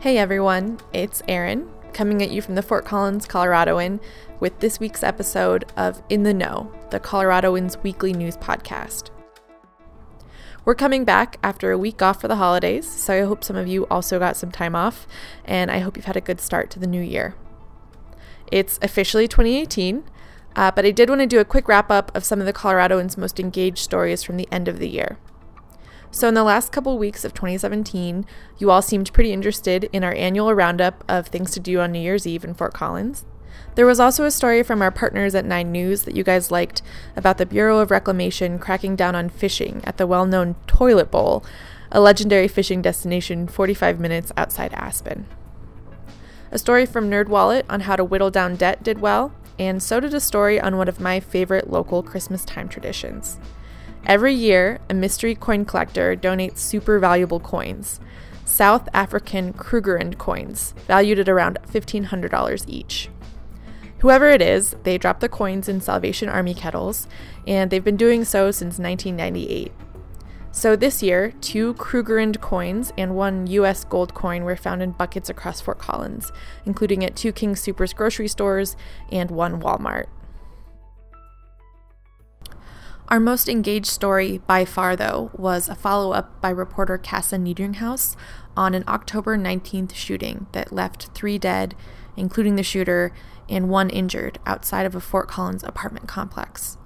Hey everyone, it's Erin coming at you from the Fort Collins, Coloradoan with this week's episode of In the Know, the Coloradoan's weekly news podcast. We're coming back after a week off for the holidays, so I hope some of you also got some time off, and I hope you've had a good start to the new year. It's officially 2018, uh, but I did want to do a quick wrap up of some of the Coloradoans' most engaged stories from the end of the year. So, in the last couple weeks of 2017, you all seemed pretty interested in our annual roundup of things to do on New Year's Eve in Fort Collins. There was also a story from our partners at Nine News that you guys liked about the Bureau of Reclamation cracking down on fishing at the well known Toilet Bowl, a legendary fishing destination 45 minutes outside Aspen. A story from NerdWallet on how to whittle down debt did well, and so did a story on one of my favorite local Christmas time traditions. Every year, a mystery coin collector donates super valuable coins, South African Krugerrand coins, valued at around $1,500 each. Whoever it is, they drop the coins in Salvation Army kettles, and they've been doing so since 1998. So this year, two Krugerrand coins and one US gold coin were found in buckets across Fort Collins, including at two King Supers grocery stores and one Walmart. Our most engaged story by far, though, was a follow up by reporter Kassa Niedringhaus on an October 19th shooting that left three dead, including the shooter, and one injured outside of a Fort Collins apartment complex.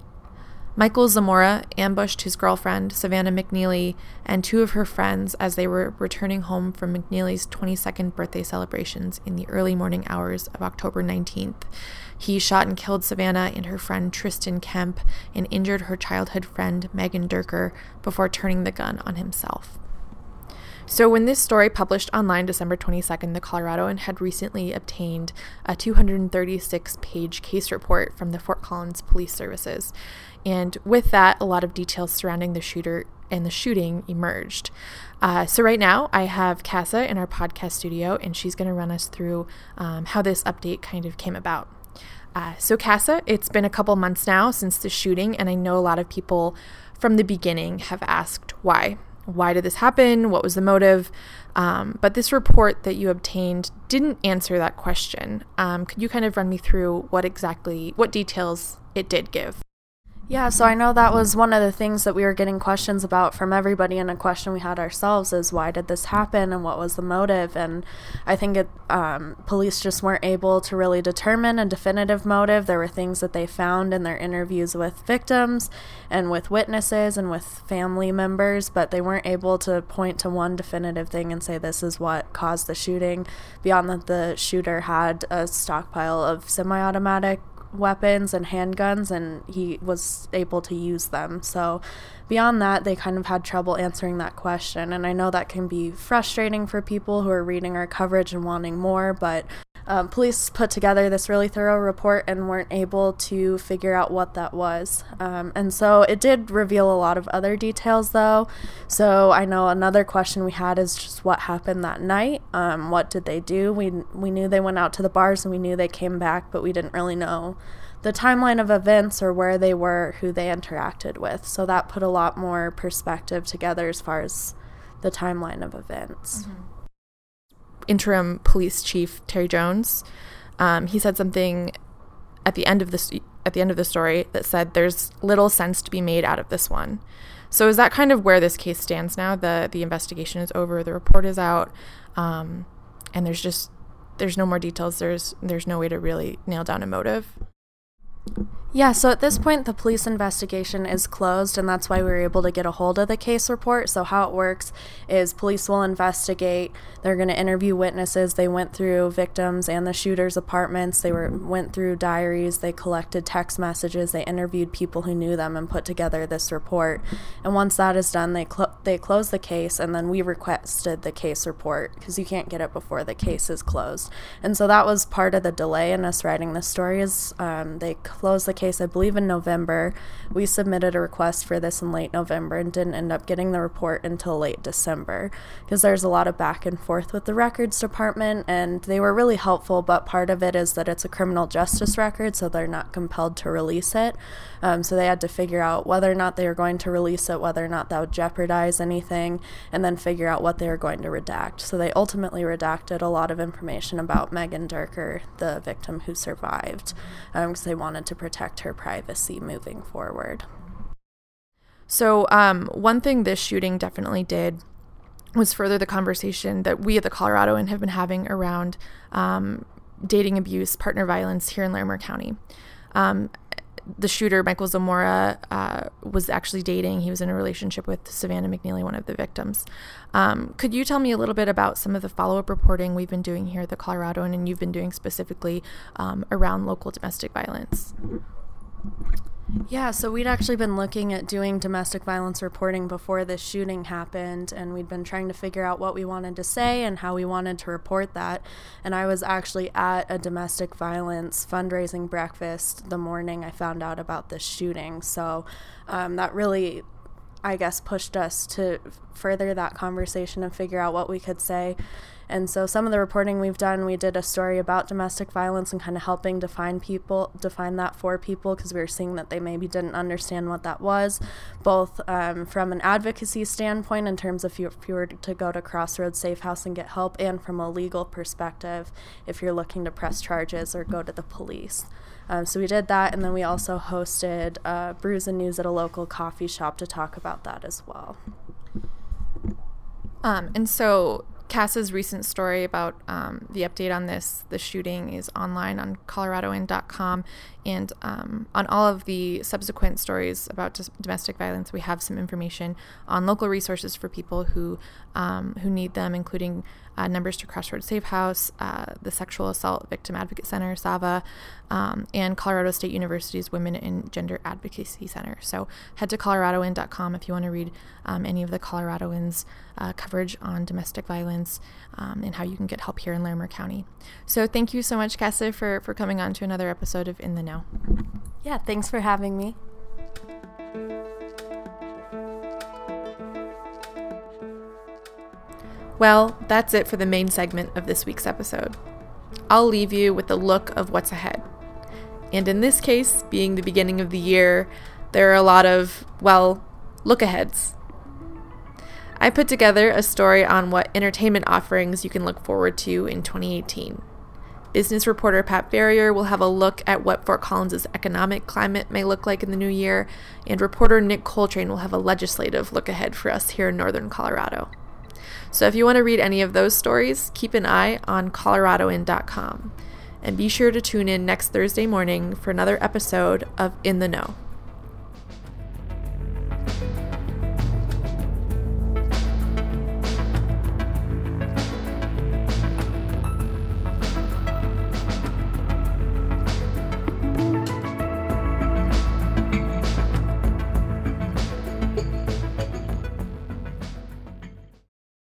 Michael Zamora ambushed his girlfriend, Savannah McNeely, and two of her friends as they were returning home from McNeely's 22nd birthday celebrations in the early morning hours of October 19th. He shot and killed Savannah and her friend Tristan Kemp and injured her childhood friend Megan Durker before turning the gun on himself. So, when this story published online December 22nd, the Coloradoan had recently obtained a 236 page case report from the Fort Collins Police Services. And with that, a lot of details surrounding the shooter and the shooting emerged. Uh, so, right now, I have Kassa in our podcast studio, and she's going to run us through um, how this update kind of came about. Uh, so, Kassa, it's been a couple months now since the shooting, and I know a lot of people from the beginning have asked why why did this happen? What was the motive? Um, but this report that you obtained didn't answer that question. Um, could you kind of run me through what exactly, what details it did give? Yeah, so I know that was one of the things that we were getting questions about from everybody, and a question we had ourselves is why did this happen and what was the motive? And I think it, um, police just weren't able to really determine a definitive motive. There were things that they found in their interviews with victims and with witnesses and with family members, but they weren't able to point to one definitive thing and say this is what caused the shooting, beyond that the shooter had a stockpile of semi automatic weapons and handguns and he was able to use them. So beyond that, they kind of had trouble answering that question. And I know that can be frustrating for people who are reading our coverage and wanting more, but um, police put together this really thorough report and weren't able to figure out what that was. Um, and so it did reveal a lot of other details, though. So I know another question we had is just what happened that night. Um, what did they do? We we knew they went out to the bars and we knew they came back, but we didn't really know the timeline of events or where they were, who they interacted with. So that put a lot more perspective together as far as the timeline of events. Mm-hmm interim police chief Terry Jones. Um, he said something at the end of this at the end of the story that said there's little sense to be made out of this one. So is that kind of where this case stands now? The the investigation is over, the report is out, um, and there's just there's no more details. There's there's no way to really nail down a motive. Yeah, so at this point, the police investigation is closed, and that's why we were able to get a hold of the case report. So, how it works is police will investigate. They're going to interview witnesses. They went through victims and the shooter's apartments. They were went through diaries. They collected text messages. They interviewed people who knew them and put together this report. And once that is done, they cl- they close the case, and then we requested the case report because you can't get it before the case is closed. And so that was part of the delay in us writing the story. Is um, they closed the case case, I believe, in November. We submitted a request for this in late November and didn't end up getting the report until late December because there's a lot of back and forth with the records department, and they were really helpful. But part of it is that it's a criminal justice record, so they're not compelled to release it. Um, so they had to figure out whether or not they were going to release it, whether or not that would jeopardize anything, and then figure out what they were going to redact. So they ultimately redacted a lot of information about Megan Durker, the victim who survived, because um, they wanted to protect her privacy moving forward. So, um, one thing this shooting definitely did was further the conversation that we at the Colorado Coloradoan have been having around um, dating abuse, partner violence here in Larimer County. Um, the shooter, Michael Zamora, uh, was actually dating. He was in a relationship with Savannah McNeely, one of the victims. Um, could you tell me a little bit about some of the follow up reporting we've been doing here at the Coloradoan and you've been doing specifically um, around local domestic violence? Yeah, so we'd actually been looking at doing domestic violence reporting before this shooting happened, and we'd been trying to figure out what we wanted to say and how we wanted to report that. And I was actually at a domestic violence fundraising breakfast the morning I found out about this shooting. So um, that really I guess, pushed us to further that conversation and figure out what we could say. And so, some of the reporting we've done, we did a story about domestic violence and kind of helping define people, define that for people, because we were seeing that they maybe didn't understand what that was, both um, from an advocacy standpoint in terms of if you, if you were to go to Crossroads Safe House and get help, and from a legal perspective if you're looking to press charges or go to the police. Um, so we did that, and then we also hosted uh, Brews and News at a local coffee shop to talk about that as well. Um, and so Cass's recent story about um, the update on this, the shooting, is online on coloradoan.com. And um, on all of the subsequent stories about domestic violence, we have some information on local resources for people who um, who need them, including uh, numbers to Crossroads Safe House, uh, the Sexual Assault Victim Advocate Center, SAVA, um, and Colorado State University's Women and Gender Advocacy Center. So head to coloradoan.com if you want to read um, any of the Coloradoans' uh, coverage on domestic violence um, and how you can get help here in Larimer County. So thank you so much, Cassie, for, for coming on to another episode of In the Know. Yeah, thanks for having me. Well, that's it for the main segment of this week's episode. I'll leave you with a look of what's ahead. And in this case, being the beginning of the year, there are a lot of, well, look aheads. I put together a story on what entertainment offerings you can look forward to in 2018. Business reporter Pat Ferrier will have a look at what Fort Collins' economic climate may look like in the new year, and reporter Nick Coltrain will have a legislative look ahead for us here in northern Colorado. So if you want to read any of those stories, keep an eye on coloradoan.com. And be sure to tune in next Thursday morning for another episode of In the Know.